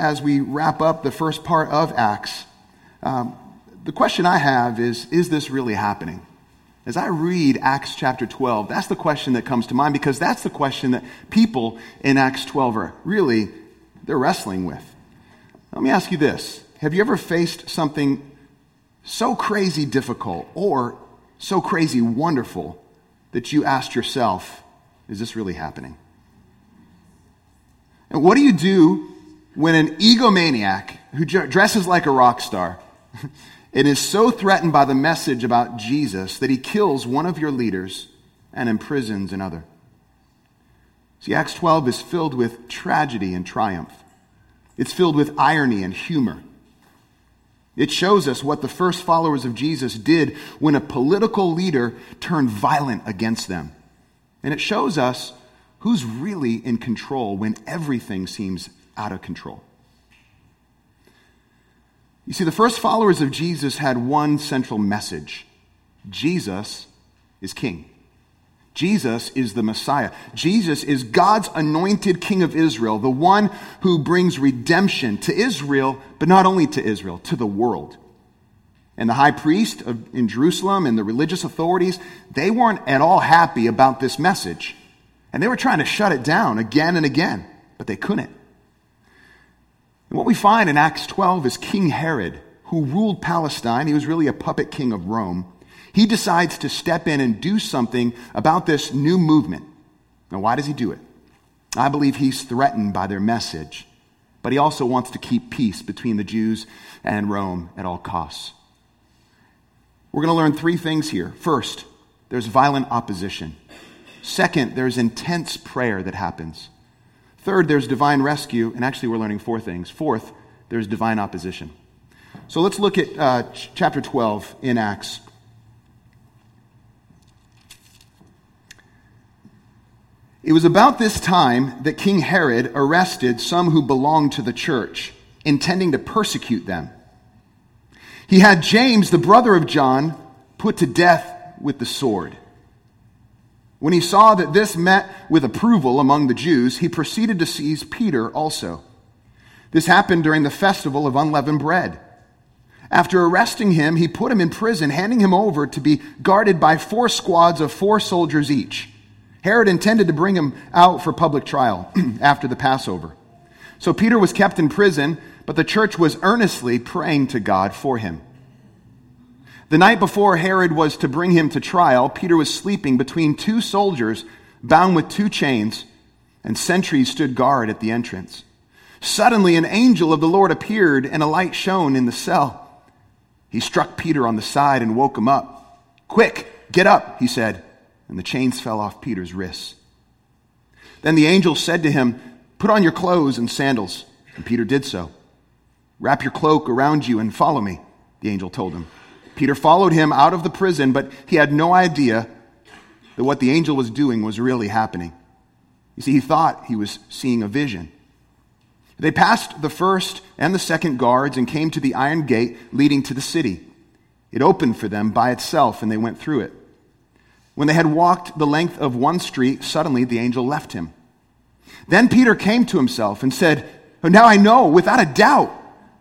as we wrap up the first part of Acts, um, the question I have is Is this really happening? As I read Acts chapter 12, that's the question that comes to mind because that's the question that people in Acts 12 are really they're wrestling with. Let me ask you this. Have you ever faced something so crazy difficult or so crazy wonderful that you asked yourself, is this really happening? And what do you do when an egomaniac who dresses like a rock star and is so threatened by the message about Jesus that he kills one of your leaders and imprisons another? See, Acts 12 is filled with tragedy and triumph. It's filled with irony and humor. It shows us what the first followers of Jesus did when a political leader turned violent against them. And it shows us who's really in control when everything seems out of control. You see, the first followers of Jesus had one central message Jesus is king. Jesus is the Messiah. Jesus is God's anointed King of Israel, the one who brings redemption to Israel, but not only to Israel, to the world. And the high priest of, in Jerusalem and the religious authorities, they weren't at all happy about this message. And they were trying to shut it down again and again, but they couldn't. And what we find in Acts 12 is King Herod, who ruled Palestine, he was really a puppet king of Rome he decides to step in and do something about this new movement. Now, why does he do it? I believe he's threatened by their message, but he also wants to keep peace between the Jews and Rome at all costs. We're going to learn three things here. First, there's violent opposition. Second, there's intense prayer that happens. Third, there's divine rescue. And actually, we're learning four things. Fourth, there's divine opposition. So let's look at uh, ch- chapter 12 in Acts. It was about this time that King Herod arrested some who belonged to the church, intending to persecute them. He had James, the brother of John, put to death with the sword. When he saw that this met with approval among the Jews, he proceeded to seize Peter also. This happened during the festival of unleavened bread. After arresting him, he put him in prison, handing him over to be guarded by four squads of four soldiers each. Herod intended to bring him out for public trial after the Passover. So Peter was kept in prison, but the church was earnestly praying to God for him. The night before Herod was to bring him to trial, Peter was sleeping between two soldiers bound with two chains, and sentries stood guard at the entrance. Suddenly, an angel of the Lord appeared, and a light shone in the cell. He struck Peter on the side and woke him up. Quick, get up, he said and the chains fell off Peter's wrists. Then the angel said to him, Put on your clothes and sandals. And Peter did so. Wrap your cloak around you and follow me, the angel told him. Peter followed him out of the prison, but he had no idea that what the angel was doing was really happening. You see, he thought he was seeing a vision. They passed the first and the second guards and came to the iron gate leading to the city. It opened for them by itself, and they went through it. When they had walked the length of one street, suddenly the angel left him. Then Peter came to himself and said, Now I know without a doubt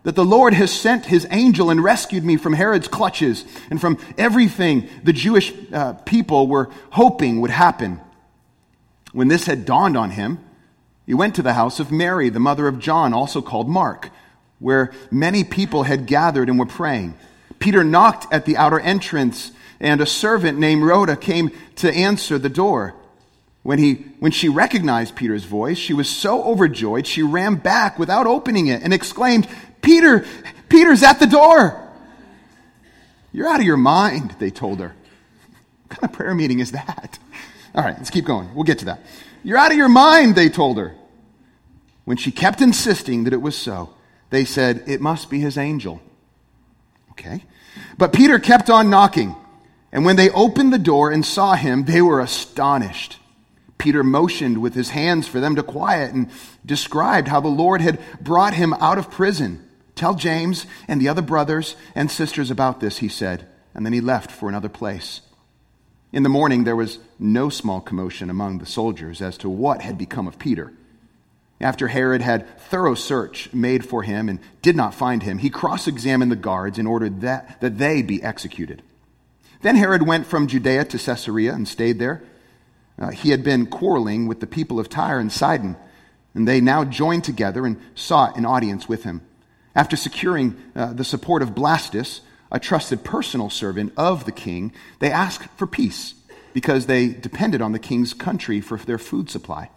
that the Lord has sent his angel and rescued me from Herod's clutches and from everything the Jewish uh, people were hoping would happen. When this had dawned on him, he went to the house of Mary, the mother of John, also called Mark, where many people had gathered and were praying. Peter knocked at the outer entrance and a servant named Rhoda came to answer the door. When, he, when she recognized Peter's voice, she was so overjoyed, she ran back without opening it and exclaimed, Peter, Peter's at the door. You're out of your mind, they told her. What kind of prayer meeting is that? All right, let's keep going. We'll get to that. You're out of your mind, they told her. When she kept insisting that it was so, they said, It must be his angel. Okay. But Peter kept on knocking. And when they opened the door and saw him, they were astonished. Peter motioned with his hands for them to quiet and described how the Lord had brought him out of prison. Tell James and the other brothers and sisters about this, he said, and then he left for another place. In the morning, there was no small commotion among the soldiers as to what had become of Peter. After Herod had thorough search made for him and did not find him, he cross examined the guards in order that, that they be executed. Then Herod went from Judea to Caesarea and stayed there. Uh, he had been quarreling with the people of Tyre and Sidon, and they now joined together and sought an audience with him. After securing uh, the support of Blastus, a trusted personal servant of the king, they asked for peace because they depended on the king's country for their food supply.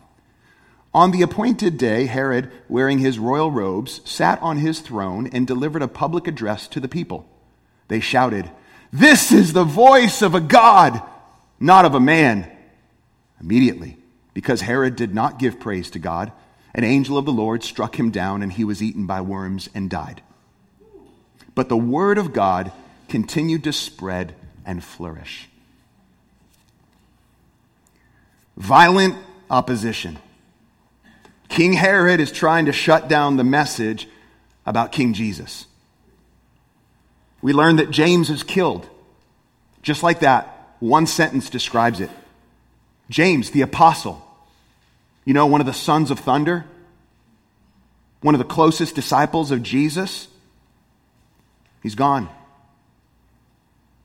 On the appointed day, Herod, wearing his royal robes, sat on his throne and delivered a public address to the people. They shouted, This is the voice of a God, not of a man. Immediately, because Herod did not give praise to God, an angel of the Lord struck him down, and he was eaten by worms and died. But the word of God continued to spread and flourish. Violent opposition. King Herod is trying to shut down the message about King Jesus. We learn that James is killed. Just like that, one sentence describes it. James, the apostle, you know, one of the sons of thunder, one of the closest disciples of Jesus, he's gone.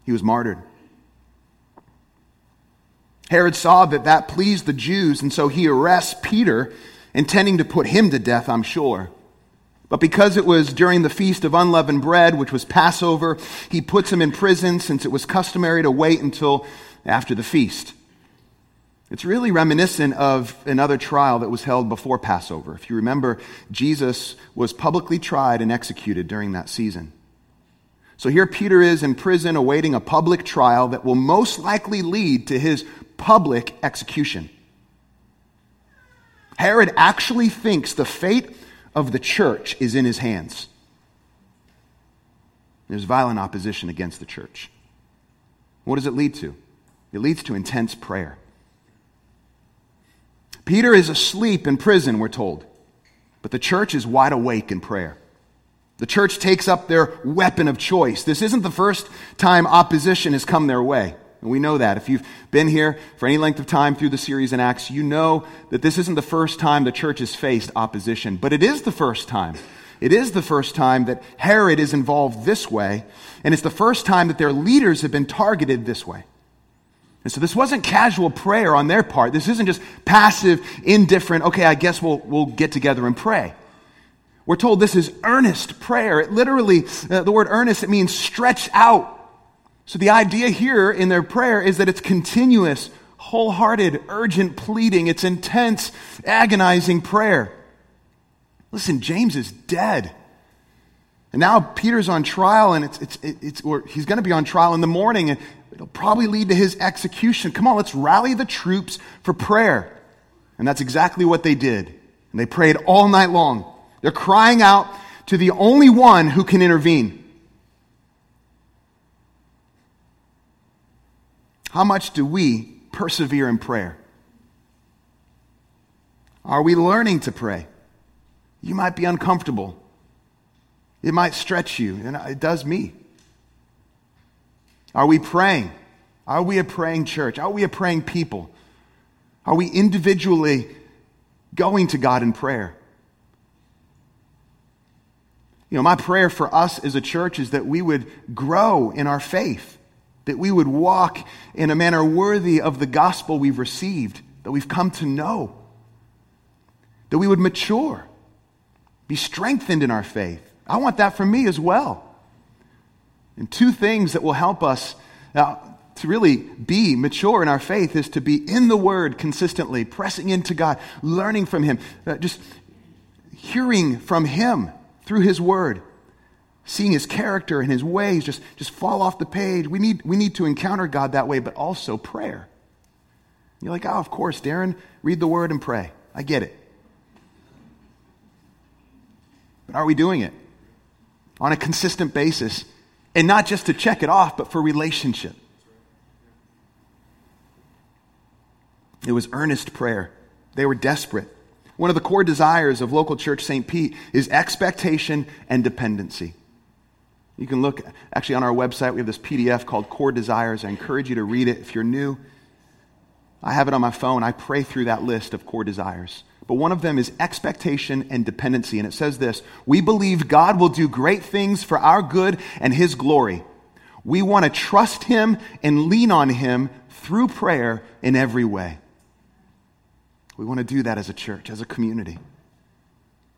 He was martyred. Herod saw that that pleased the Jews, and so he arrests Peter intending to put him to death, I'm sure. But because it was during the feast of unleavened bread, which was Passover, he puts him in prison since it was customary to wait until after the feast. It's really reminiscent of another trial that was held before Passover. If you remember, Jesus was publicly tried and executed during that season. So here Peter is in prison awaiting a public trial that will most likely lead to his public execution. Herod actually thinks the fate of the church is in his hands. There's violent opposition against the church. What does it lead to? It leads to intense prayer. Peter is asleep in prison, we're told, but the church is wide awake in prayer. The church takes up their weapon of choice. This isn't the first time opposition has come their way. And we know that. If you've been here for any length of time through the series in Acts, you know that this isn't the first time the church has faced opposition, but it is the first time. It is the first time that Herod is involved this way, and it's the first time that their leaders have been targeted this way. And so this wasn't casual prayer on their part. This isn't just passive, indifferent, okay, I guess we'll, we'll get together and pray. We're told this is earnest prayer. It literally, uh, the word earnest, it means stretch out so the idea here in their prayer is that it's continuous, wholehearted, urgent pleading. It's intense, agonizing prayer. Listen, James is dead. And now Peter's on trial, and it's, it's, it's, or he's going to be on trial in the morning, and it'll probably lead to his execution. Come on, let's rally the troops for prayer. And that's exactly what they did. And they prayed all night long. They're crying out to the only one who can intervene. How much do we persevere in prayer? Are we learning to pray? You might be uncomfortable. It might stretch you, and it does me. Are we praying? Are we a praying church? Are we a praying people? Are we individually going to God in prayer? You know, my prayer for us as a church is that we would grow in our faith that we would walk in a manner worthy of the gospel we've received, that we've come to know, that we would mature, be strengthened in our faith. I want that for me as well. And two things that will help us uh, to really be mature in our faith is to be in the Word consistently, pressing into God, learning from Him, uh, just hearing from Him through His Word seeing his character and his ways just, just fall off the page. We need, we need to encounter God that way, but also prayer. You're like, oh, of course, Darren, read the word and pray. I get it. But are we doing it on a consistent basis? And not just to check it off, but for relationship. It was earnest prayer. They were desperate. One of the core desires of local church St. Pete is expectation and dependency. You can look, actually, on our website, we have this PDF called Core Desires. I encourage you to read it if you're new. I have it on my phone. I pray through that list of core desires. But one of them is expectation and dependency. And it says this We believe God will do great things for our good and His glory. We want to trust Him and lean on Him through prayer in every way. We want to do that as a church, as a community.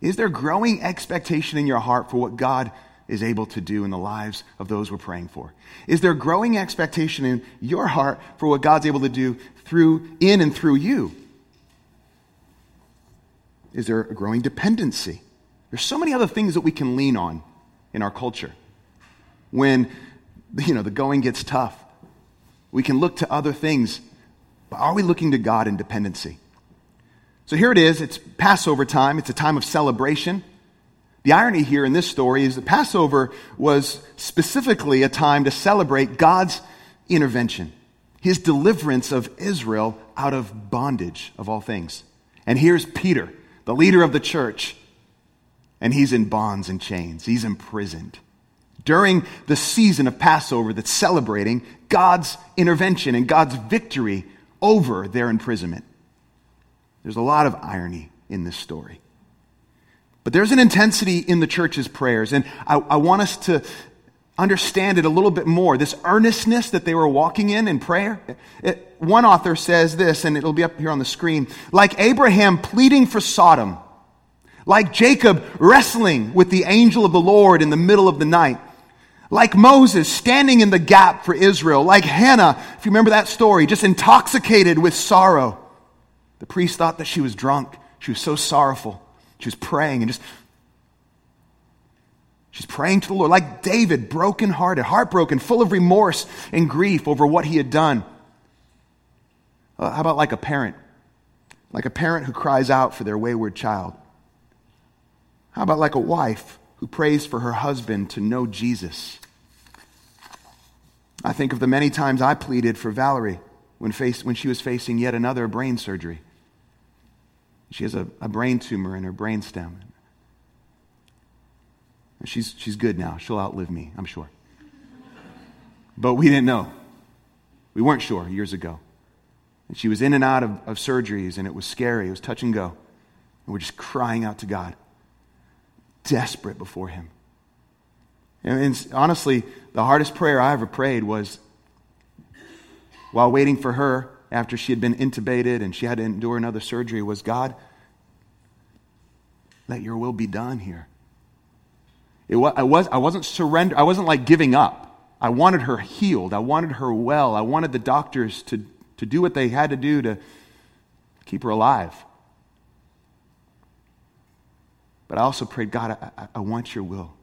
Is there growing expectation in your heart for what God is able to do in the lives of those we're praying for? Is there growing expectation in your heart for what God's able to do through in and through you? Is there a growing dependency? There's so many other things that we can lean on in our culture. When you know the going gets tough, we can look to other things. But are we looking to God in dependency? So here it is. It's Passover time. It's a time of celebration. The irony here in this story is that Passover was specifically a time to celebrate God's intervention, his deliverance of Israel out of bondage of all things. And here's Peter, the leader of the church, and he's in bonds and chains. He's imprisoned. During the season of Passover that's celebrating God's intervention and God's victory over their imprisonment. There's a lot of irony in this story. But there's an intensity in the church's prayers, and I, I, want us to understand it a little bit more. This earnestness that they were walking in in prayer. It, one author says this, and it'll be up here on the screen like Abraham pleading for Sodom, like Jacob wrestling with the angel of the Lord in the middle of the night. Like Moses standing in the gap for Israel, like Hannah, if you remember that story, just intoxicated with sorrow. The priest thought that she was drunk. She was so sorrowful. She was praying and just. She's praying to the Lord, like David, brokenhearted, heartbroken, full of remorse and grief over what he had done. Uh, how about like a parent? Like a parent who cries out for their wayward child. How about like a wife who prays for her husband to know Jesus? I think of the many times I pleaded for Valerie when, when she was facing yet another brain surgery. She has a, a brain tumor in her brainstem. She's, she's good now. She'll outlive me, I'm sure. But we didn't know. We weren't sure years ago. And she was in and out of, of surgeries, and it was scary. It was touch and go. And we're just crying out to God, desperate before Him. And, and honestly, the hardest prayer I ever prayed was while waiting for her after she had been intubated and she had to endure another surgery was God, let your will be done here. It was, I, was, I wasn't surrender. I wasn't like giving up. I wanted her healed. I wanted her well. I wanted the doctors to, to do what they had to do to keep her alive. But I also prayed, God, I, I, I want your will.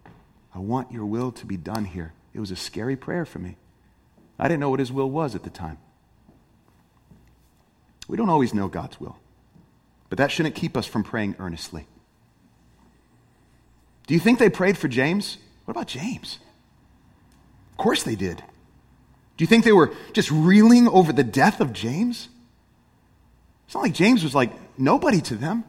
I want your will to be done here. It was a scary prayer for me. I didn't know what his will was at the time. We don't always know God's will, but that shouldn't keep us from praying earnestly. Do you think they prayed for James? What about James? Of course they did. Do you think they were just reeling over the death of James? It's not like James was like nobody to them.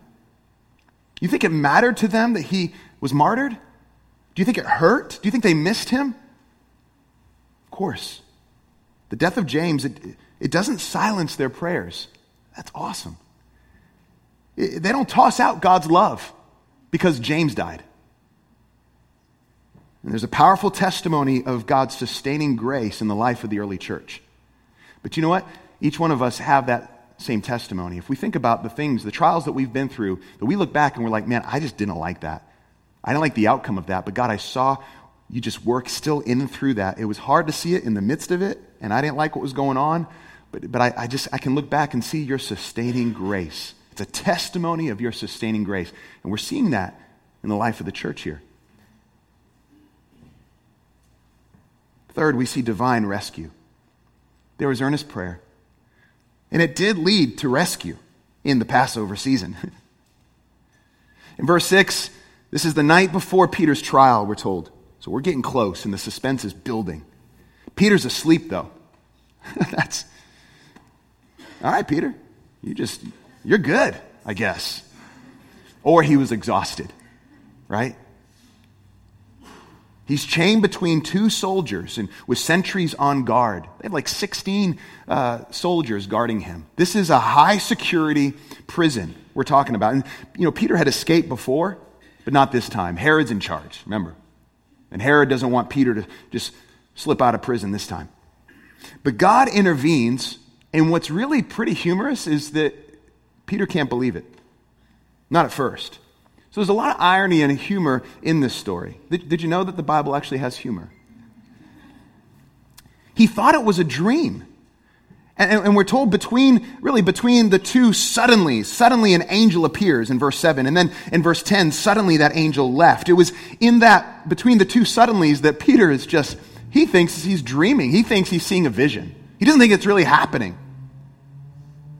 You think it mattered to them that he was martyred? Do you think it hurt? Do you think they missed him? Of course. The death of James, it, it doesn't silence their prayers. That's awesome. It, they don't toss out God's love because James died. And there's a powerful testimony of God's sustaining grace in the life of the early church. But you know what? Each one of us have that same testimony. If we think about the things, the trials that we've been through, that we look back and we're like, man, I just didn't like that. I didn't like the outcome of that, but God, I saw you just work still in and through that. It was hard to see it in the midst of it, and I didn't like what was going on, but, but I, I just I can look back and see your sustaining grace. It's a testimony of your sustaining grace. And we're seeing that in the life of the church here. Third, we see divine rescue. There was earnest prayer. And it did lead to rescue in the Passover season. in verse 6, this is the night before Peter's trial, we're told. So we're getting close, and the suspense is building. Peter's asleep, though. That's all right, Peter. You just, you're good, I guess. Or he was exhausted, right? He's chained between two soldiers and with sentries on guard. They have like 16 uh, soldiers guarding him. This is a high security prison we're talking about. And, you know, Peter had escaped before, but not this time. Herod's in charge, remember. And Herod doesn't want Peter to just slip out of prison this time. But God intervenes, and what's really pretty humorous is that Peter can't believe it. Not at first. So there's a lot of irony and humor in this story. Did, did you know that the Bible actually has humor? He thought it was a dream. And, and, we're told between, really, between the two suddenly, suddenly an angel appears in verse 7. And then in verse 10, suddenly that angel left. It was in that, between the two suddenlies, that Peter is just, he thinks he's dreaming. He thinks he's seeing a vision. He doesn't think it's really happening.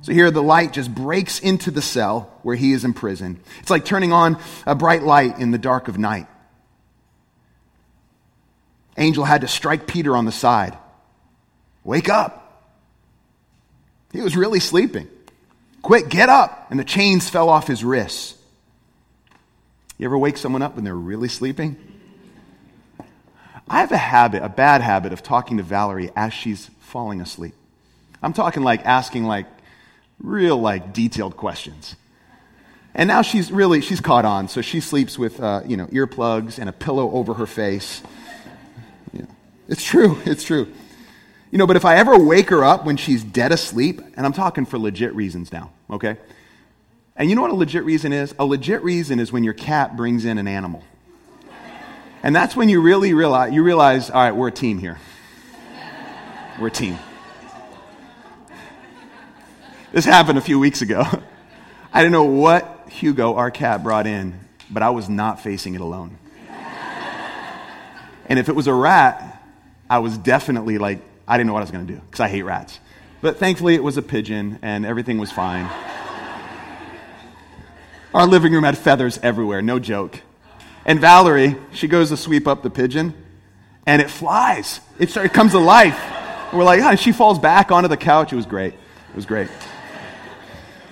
So here the light just breaks into the cell where he is in prison. It's like turning on a bright light in the dark of night. Angel had to strike Peter on the side. Wake up. He was really sleeping. Quick, get up. And the chains fell off his wrists. You ever wake someone up when they're really sleeping? I have a habit, a bad habit of talking to Valerie as she's falling asleep. I'm talking like asking like real like detailed questions. And now she's really she's caught on, so she sleeps with uh, you know earplugs and a pillow over her face. Yeah. It's true. It's true. You know, but if I ever wake her up when she's dead asleep, and I'm talking for legit reasons now, okay? And you know what a legit reason is? A legit reason is when your cat brings in an animal. And that's when you really realize, you realize, all right, we're a team here. We're a team. This happened a few weeks ago. I didn't know what Hugo, our cat, brought in, but I was not facing it alone. And if it was a rat, I was definitely like I didn't know what I was going to do because I hate rats. But thankfully, it was a pigeon and everything was fine. Our living room had feathers everywhere, no joke. And Valerie, she goes to sweep up the pigeon and it flies. It, it comes to life. we're like, oh, she falls back onto the couch. It was great. It was great.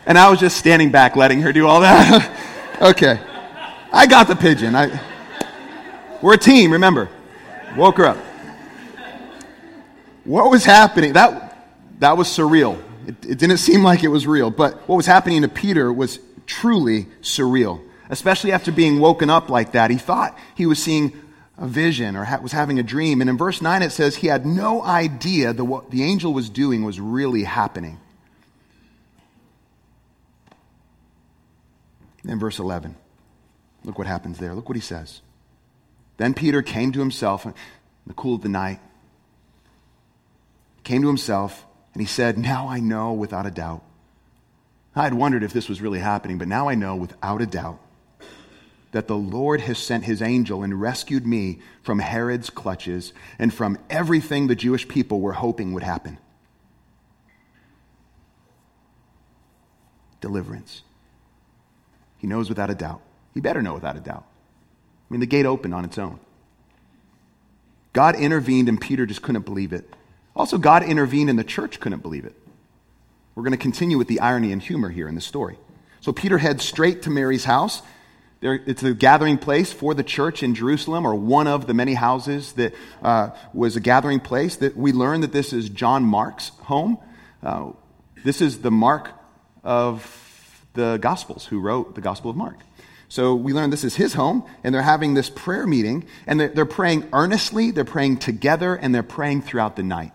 And I was just standing back letting her do all that. okay. I got the pigeon. I, we're a team, remember. Woke her up. What was happening? That, that was surreal. It, it didn't seem like it was real, but what was happening to Peter was truly surreal, especially after being woken up like that. He thought he was seeing a vision or ha- was having a dream. And in verse 9, it says he had no idea that what the angel was doing was really happening. In verse 11, look what happens there. Look what he says. Then Peter came to himself in the cool of the night came to himself, and he said, Now I know without a doubt. I had wondered if this was really happening, but now I know without a doubt that the Lord has sent his angel and rescued me from Herod's clutches and from everything the Jewish people were hoping would happen. Deliverance. He knows without a doubt. He better know without a doubt. I mean, the gate opened on its own. God intervened, and Peter just couldn't believe it. Also, God intervened and the church couldn't believe it. We're going to continue with the irony and humor here in the story. So Peter heads straight to Mary's house. There, it's a gathering place for the church in Jerusalem, or one of the many houses that uh, was a gathering place. That we learn that this is John Mark's home. Uh, this is the Mark of the Gospels, who wrote the Gospel of Mark. So we learn this is his home, and they're having this prayer meeting, and they're, praying earnestly, they're praying together, and they're praying throughout the night.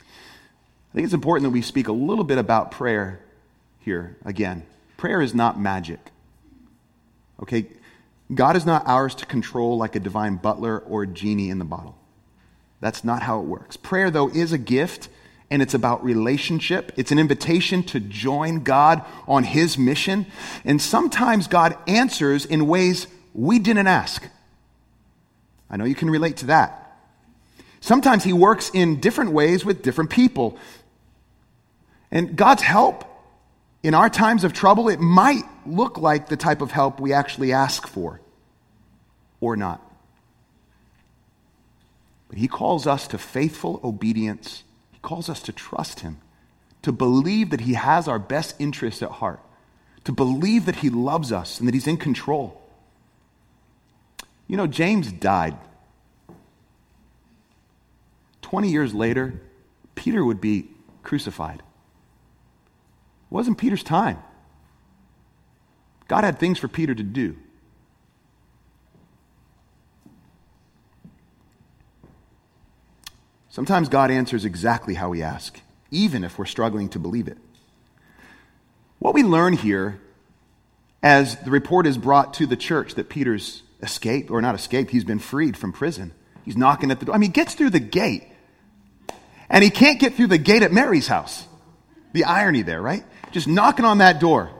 I think it's important that we speak a little bit about prayer here again. Prayer is not magic. Okay? God is not ours to control like a divine butler or a genie in the bottle. That's not how it works. Prayer, though, is a gift and it's about relationship. It's an invitation to join God on His mission. And sometimes God answers in ways we didn't ask. I know you can relate to that. Sometimes He works in different ways with different people. And God's help in our times of trouble, it might look like the type of help we actually ask for or not. But He calls us to faithful obedience, calls us to trust Him, to believe that He has our best interests at heart, to believe that He loves us and that He's in control. You know, James died. 20 years later, Peter would be crucified It wasn't Peter's time. God had things for Peter to do. Sometimes God answers exactly how we ask, even if we're struggling to believe it. What we learn here as the report is brought to the church that Peter's escaped, or not escaped, he's been freed from prison. He's knocking at the door. I mean, he gets through the gate, and he can't get through the gate at Mary's house. The irony there, right? Just knocking on that door.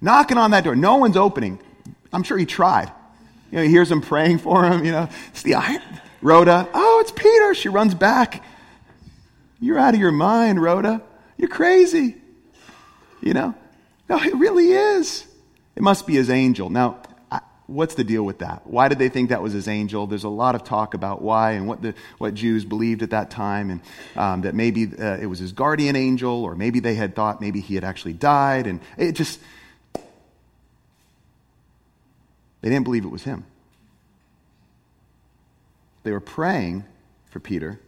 Knocking on that door. No one's opening. I'm sure he tried. You know, he hears them praying for him, you know. It's the irony. Rhoda, oh, it's Peter. She runs back. You're out of your mind, Rhoda. You're crazy. You know? No, it really is. It must be his angel. Now, what's the deal with that? Why did they think that was his angel? There's a lot of talk about why and what, the, what Jews believed at that time, and um, that maybe uh, it was his guardian angel, or maybe they had thought maybe he had actually died, and it just. They didn't believe it was him. They were praying for Peter,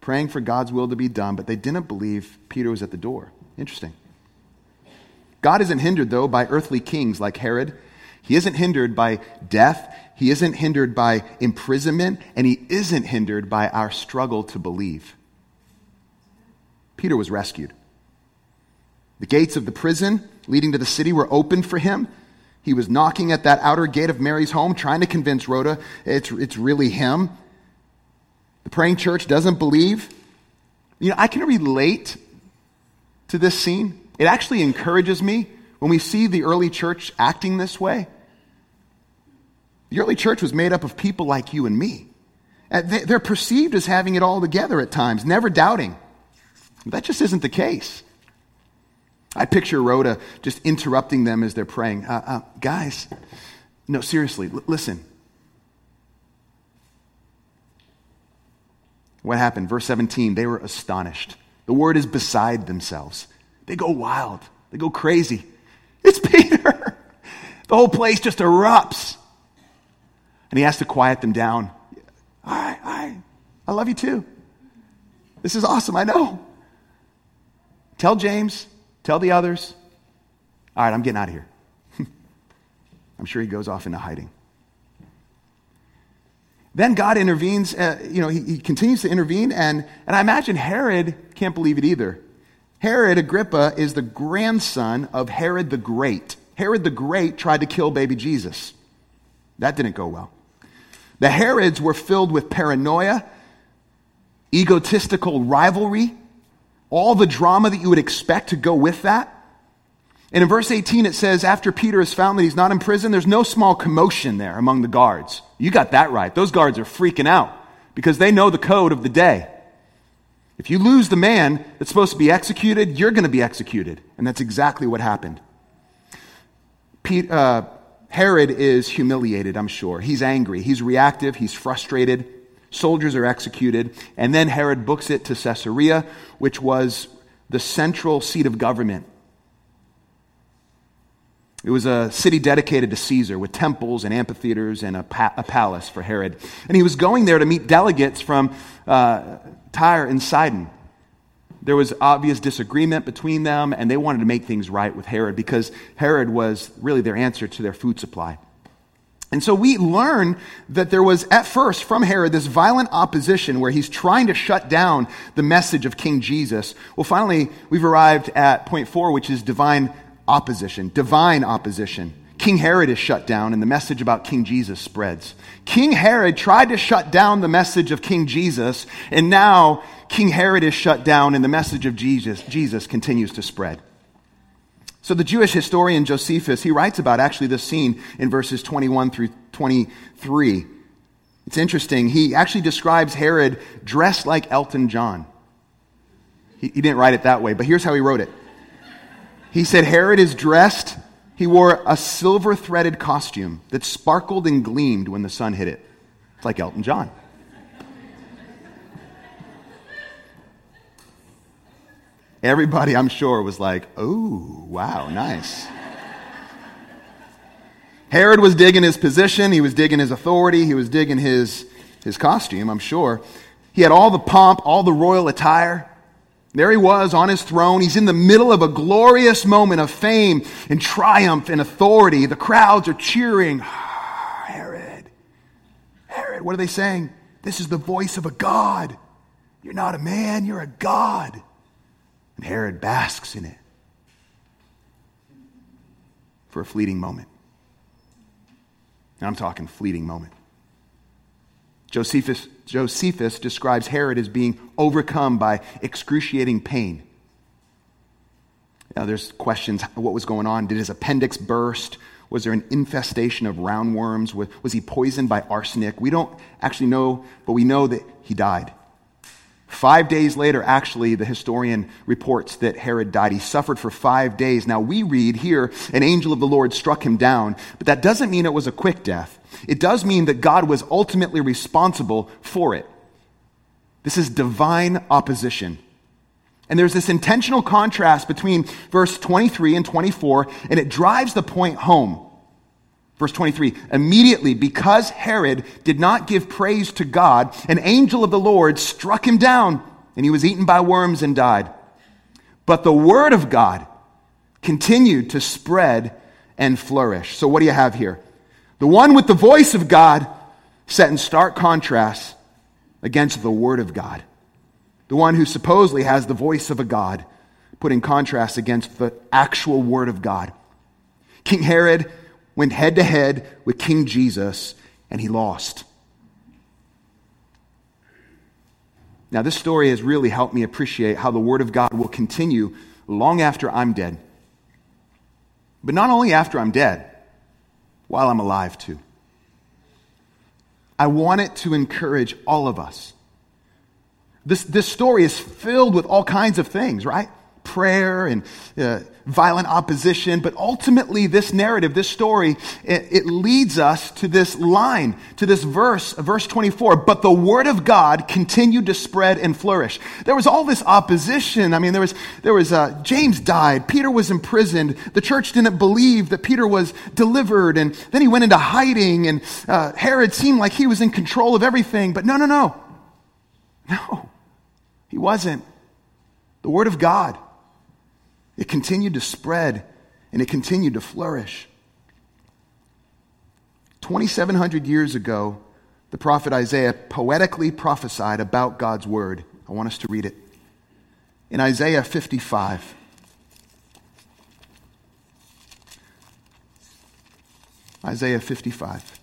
praying for God's will to be done, but they didn't believe Peter was at the door. Interesting. God isn't hindered, though, by earthly kings like Herod. He isn't hindered by death. He isn't hindered by imprisonment. And he isn't hindered by our struggle to believe. Peter was rescued. The gates of the prison leading to the city were opened for him. He was knocking at that outer gate of Mary's home, trying to convince Rhoda it's, it's really him. The praying church doesn't believe. You know, I can relate to this scene. It actually encourages me when we see the early church acting this way. The early church was made up of people like you and me. They're perceived as having it all together at times, never doubting. That just isn't the case. I picture Rhoda just interrupting them as they're praying. Uh, uh, guys, no, seriously, l- listen. What happened? Verse 17, they were astonished. The word is beside themselves. They go wild, they go crazy. It's Peter. the whole place just erupts. And he has to quiet them down. All right, all right. I love you too. This is awesome, I know. Tell James, Tell the others, all right, I'm getting out of here. I'm sure he goes off into hiding. Then God intervenes, uh, you know, he, he continues to intervene, and, and I imagine Herod can't believe it either. Herod Agrippa is the grandson of Herod the Great. Herod the Great tried to kill baby Jesus. That didn't go well. The Herods were filled with paranoia, egotistical rivalry, all the drama that you would expect to go with that. And in verse 18, it says, After Peter is found that he's not in prison, there's no small commotion there among the guards. You got that right. Those guards are freaking out because they know the code of the day. If you lose the man that's supposed to be executed, you're going to be executed. And that's exactly what happened. Pete, uh, Herod is humiliated, I'm sure. He's angry, he's reactive, he's frustrated soldiers are executed, and then Herod books it to Caesarea, which was the central seat of government. It was a city dedicated to Caesar with temples and amphitheaters and a, pa- a palace for Herod. And he was going there to meet delegates from uh, Tyre and Sidon. There was obvious disagreement between them, and they wanted to make things right with Herod because Herod was really their answer to their food supply. And so we learn that there was at first from Herod this violent opposition where he's trying to shut down the message of King Jesus. Well, finally, we've arrived at point four, which is divine opposition. Divine opposition. King Herod is shut down and the message about King Jesus spreads. King Herod tried to shut down the message of King Jesus, and now King Herod is shut down and the message of Jesus, Jesus continues to spread. So the Jewish historian Josephus, he writes about actually this scene in verses 21 through 23. It's interesting. He actually describes Herod dressed like Elton John. He, he didn't write it that way, but here's how he wrote it. He said, Herod is dressed, he wore a silver threaded costume that sparkled and gleamed when the sun hit it. It's like Elton John. Everybody, I'm sure, was like, oh, wow, nice. Herod was digging his position, he was digging his authority, he was digging his, his costume, I'm sure. He had all the pomp, all the royal attire. There he was on his throne. He's in the middle of a glorious moment of fame and triumph and authority. The crowds are cheering. Herod, Herod, what are they saying? This is the voice of a God. You're not a man, you're a God. And Herod basks in it for a fleeting moment. And I'm talking fleeting moment. Josephus, Josephus describes Herod as being overcome by excruciating pain. Now, there's questions what was going on? Did his appendix burst? Was there an infestation of roundworms? Was, was he poisoned by arsenic? We don't actually know, but we know that he died. Five days later, actually, the historian reports that Herod died. He suffered for five days. Now, we read here, an angel of the Lord struck him down, but that doesn't mean it was a quick death. It does mean that God was ultimately responsible for it. This is divine opposition. And there's this intentional contrast between verse 23 and 24, and it drives the point home. Verse 23 Immediately, because Herod did not give praise to God, an angel of the Lord struck him down, and he was eaten by worms and died. But the word of God continued to spread and flourish. So, what do you have here? The one with the voice of God set in stark contrast against the word of God. The one who supposedly has the voice of a God put in contrast against the actual word of God. King Herod went head to head with King Jesus, and he lost. Now, this story has really helped me appreciate how the Word of God will continue long after I'm dead. But not only after I'm dead, while I'm alive too. I want it to encourage all of us. This, this story is filled with all kinds of things, right? Prayer and uh, violent opposition. But ultimately, this narrative, this story, it, it, leads us to this line, to this verse, verse 24. But the word of God continued to spread and flourish. There was all this opposition. I mean, there was, there was uh, James died, Peter was imprisoned, the church didn't believe that Peter was delivered, and then he went into hiding, and uh, Herod seemed like he was in control of everything. But no, no, no. No, he wasn't. The word of God it continued to spread and it continued to flourish. 2,700 years ago, the prophet Isaiah poetically prophesied about God's word. I want us to read it. In Isaiah 55, Isaiah 55.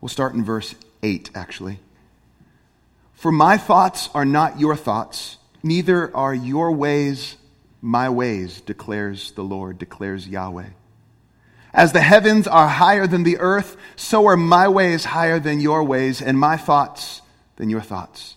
We'll start in verse 8, actually. For my thoughts are not your thoughts Neither are your ways my ways, declares the Lord, declares Yahweh. As the heavens are higher than the earth, so are my ways higher than your ways, and my thoughts than your thoughts.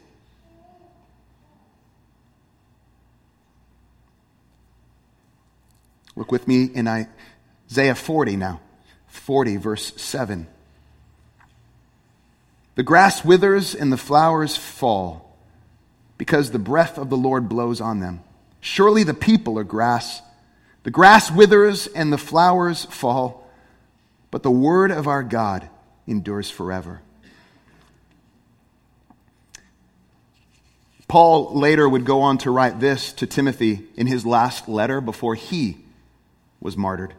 Look with me in Isaiah 40 now. 40, verse 7. The grass withers and the flowers fall because the breath of the Lord blows on them. Surely the people are grass. The grass withers and the flowers fall, but the word of our God endures forever. Paul later would go on to write this to Timothy in his last letter before he was martyred.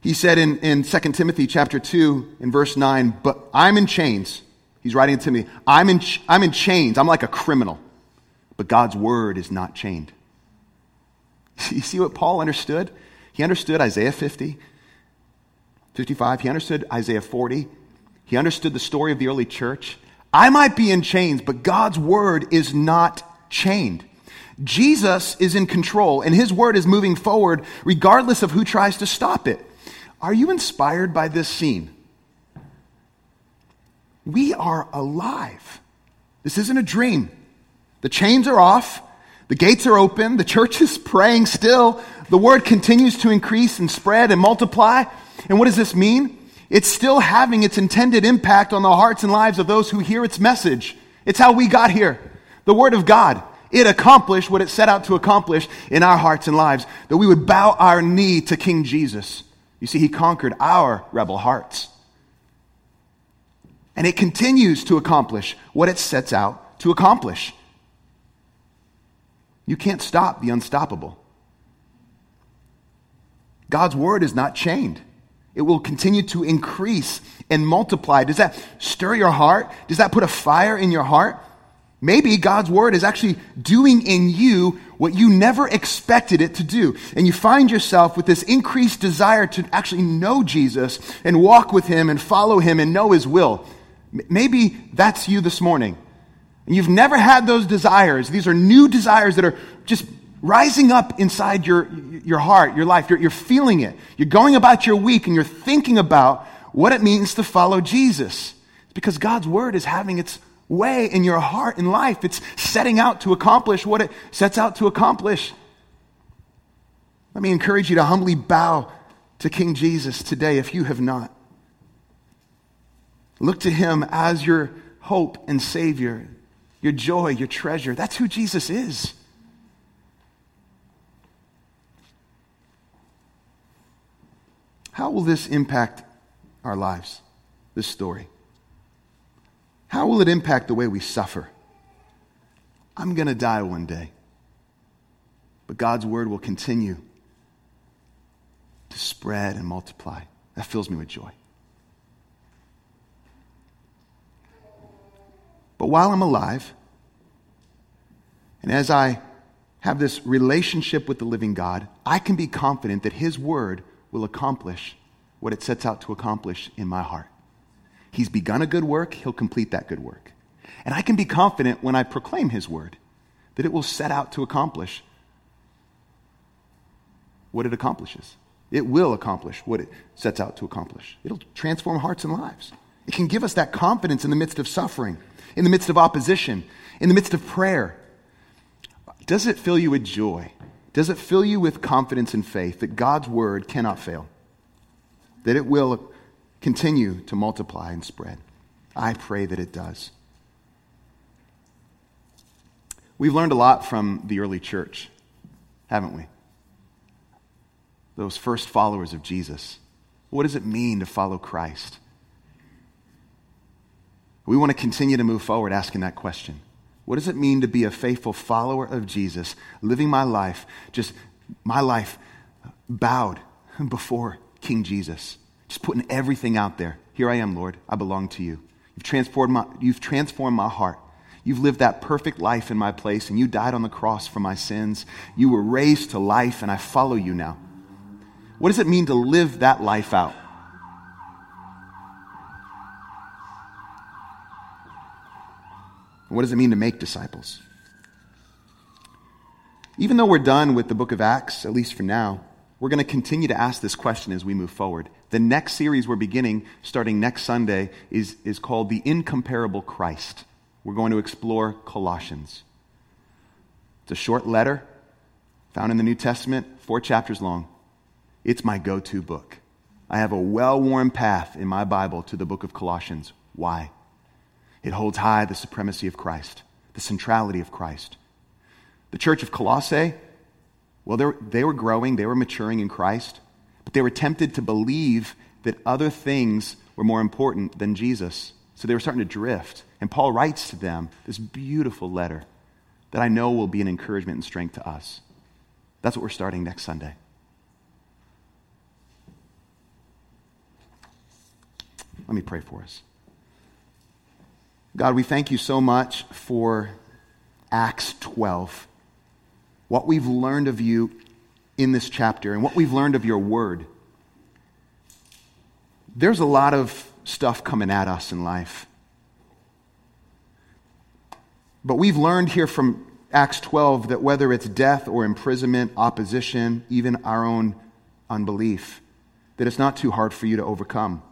He said in, in 2 Timothy chapter 2 in verse 9, but I'm in chains. He's writing to me, I'm in, I'm in chains. I'm like a criminal, but God's word is not chained. You see what Paul understood? He understood Isaiah 50, 55. He understood Isaiah 40. He understood the story of the early church. I might be in chains, but God's word is not chained. Jesus is in control, and his word is moving forward regardless of who tries to stop it. Are you inspired by this scene? We are alive. This isn't a dream. The chains are off. The gates are open. The church is praying still. The word continues to increase and spread and multiply. And what does this mean? It's still having its intended impact on the hearts and lives of those who hear its message. It's how we got here. The word of God. It accomplished what it set out to accomplish in our hearts and lives, that we would bow our knee to King Jesus. You see, he conquered our rebel hearts. And it continues to accomplish what it sets out to accomplish. You can't stop the unstoppable. God's word is not chained. It will continue to increase and multiply. Does that stir your heart? Does that put a fire in your heart? Maybe God's word is actually doing in you what you never expected it to do. And you find yourself with this increased desire to actually know Jesus and walk with him and follow him and know his will. Maybe that's you this morning. And you've never had those desires. These are new desires that are just rising up inside your, your heart, your life. You're, you're feeling it. You're going about your week and you're thinking about what it means to follow Jesus. It's because God's word is having its way in your heart and life. It's setting out to accomplish what it sets out to accomplish. Let me encourage you to humbly bow to King Jesus today if you have not. Look to him as your hope and Savior, your joy, your treasure. That's who Jesus is. How will this impact our lives, this story? How will it impact the way we suffer? I'm going to die one day, but God's word will continue to spread and multiply. That fills me with joy. But while I'm alive, and as I have this relationship with the living God, I can be confident that His Word will accomplish what it sets out to accomplish in my heart. He's begun a good work, He'll complete that good work. And I can be confident when I proclaim His Word that it will set out to accomplish what it accomplishes. It will accomplish what it sets out to accomplish. It'll transform hearts and lives. It can give us that confidence in the midst of suffering in the midst of opposition, in the midst of prayer? Does it fill you with joy? Does it fill you with confidence and faith that God's word cannot fail? That it will continue to multiply and spread? I pray that it does. We've learned a lot from the early church, haven't we? Those first followers of Jesus. What does it mean to follow Christ? We want to continue to move forward asking that question. What does it mean to be a faithful follower of Jesus, living my life, just my life bowed before King Jesus, just putting everything out there? Here I am, Lord. I belong to you. You've transformed my, you've transformed my heart. You've lived that perfect life in my place, and you died on the cross for my sins. You were raised to life, and I follow you now. What does it mean to live that life out? What does it mean to make disciples? Even though we're done with the book of Acts, at least for now, we're going to continue to ask this question as we move forward. The next series we're beginning, starting next Sunday, is, is called The Incomparable Christ. We're going to explore Colossians. It's a short letter found in the New Testament, four chapters long. It's my go to book. I have a well worn path in my Bible to the book of Colossians. Why? It holds high the supremacy of Christ, the centrality of Christ. The church of Colossae, well, they were, they were growing, they were maturing in Christ, but they were tempted to believe that other things were more important than Jesus. So they were starting to drift. And Paul writes to them this beautiful letter that I know will be an encouragement and strength to us. That's what we're starting next Sunday. Let me pray for us. God, we thank you so much for Acts 12. What we've learned of you in this chapter and what we've learned of your word. There's a lot of stuff coming at us in life. But we've learned here from Acts 12 that whether it's death or imprisonment, opposition, even our own unbelief, that it's not too hard for you to overcome,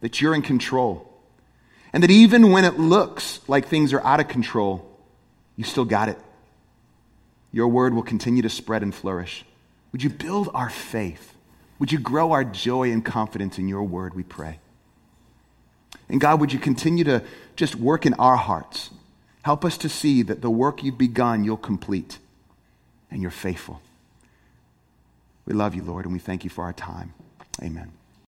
that you're in control and that even when it looks like things are out of control, you still got it. your word will continue to spread and flourish. Would you build our faith? Would you grow our joy and confidence in your word, we pray? And God, would you continue to just work in our hearts? Help us to see that the work you've begun, you'll complete, and you're faithful. We love you, Lord, and we thank you for our time. Amen.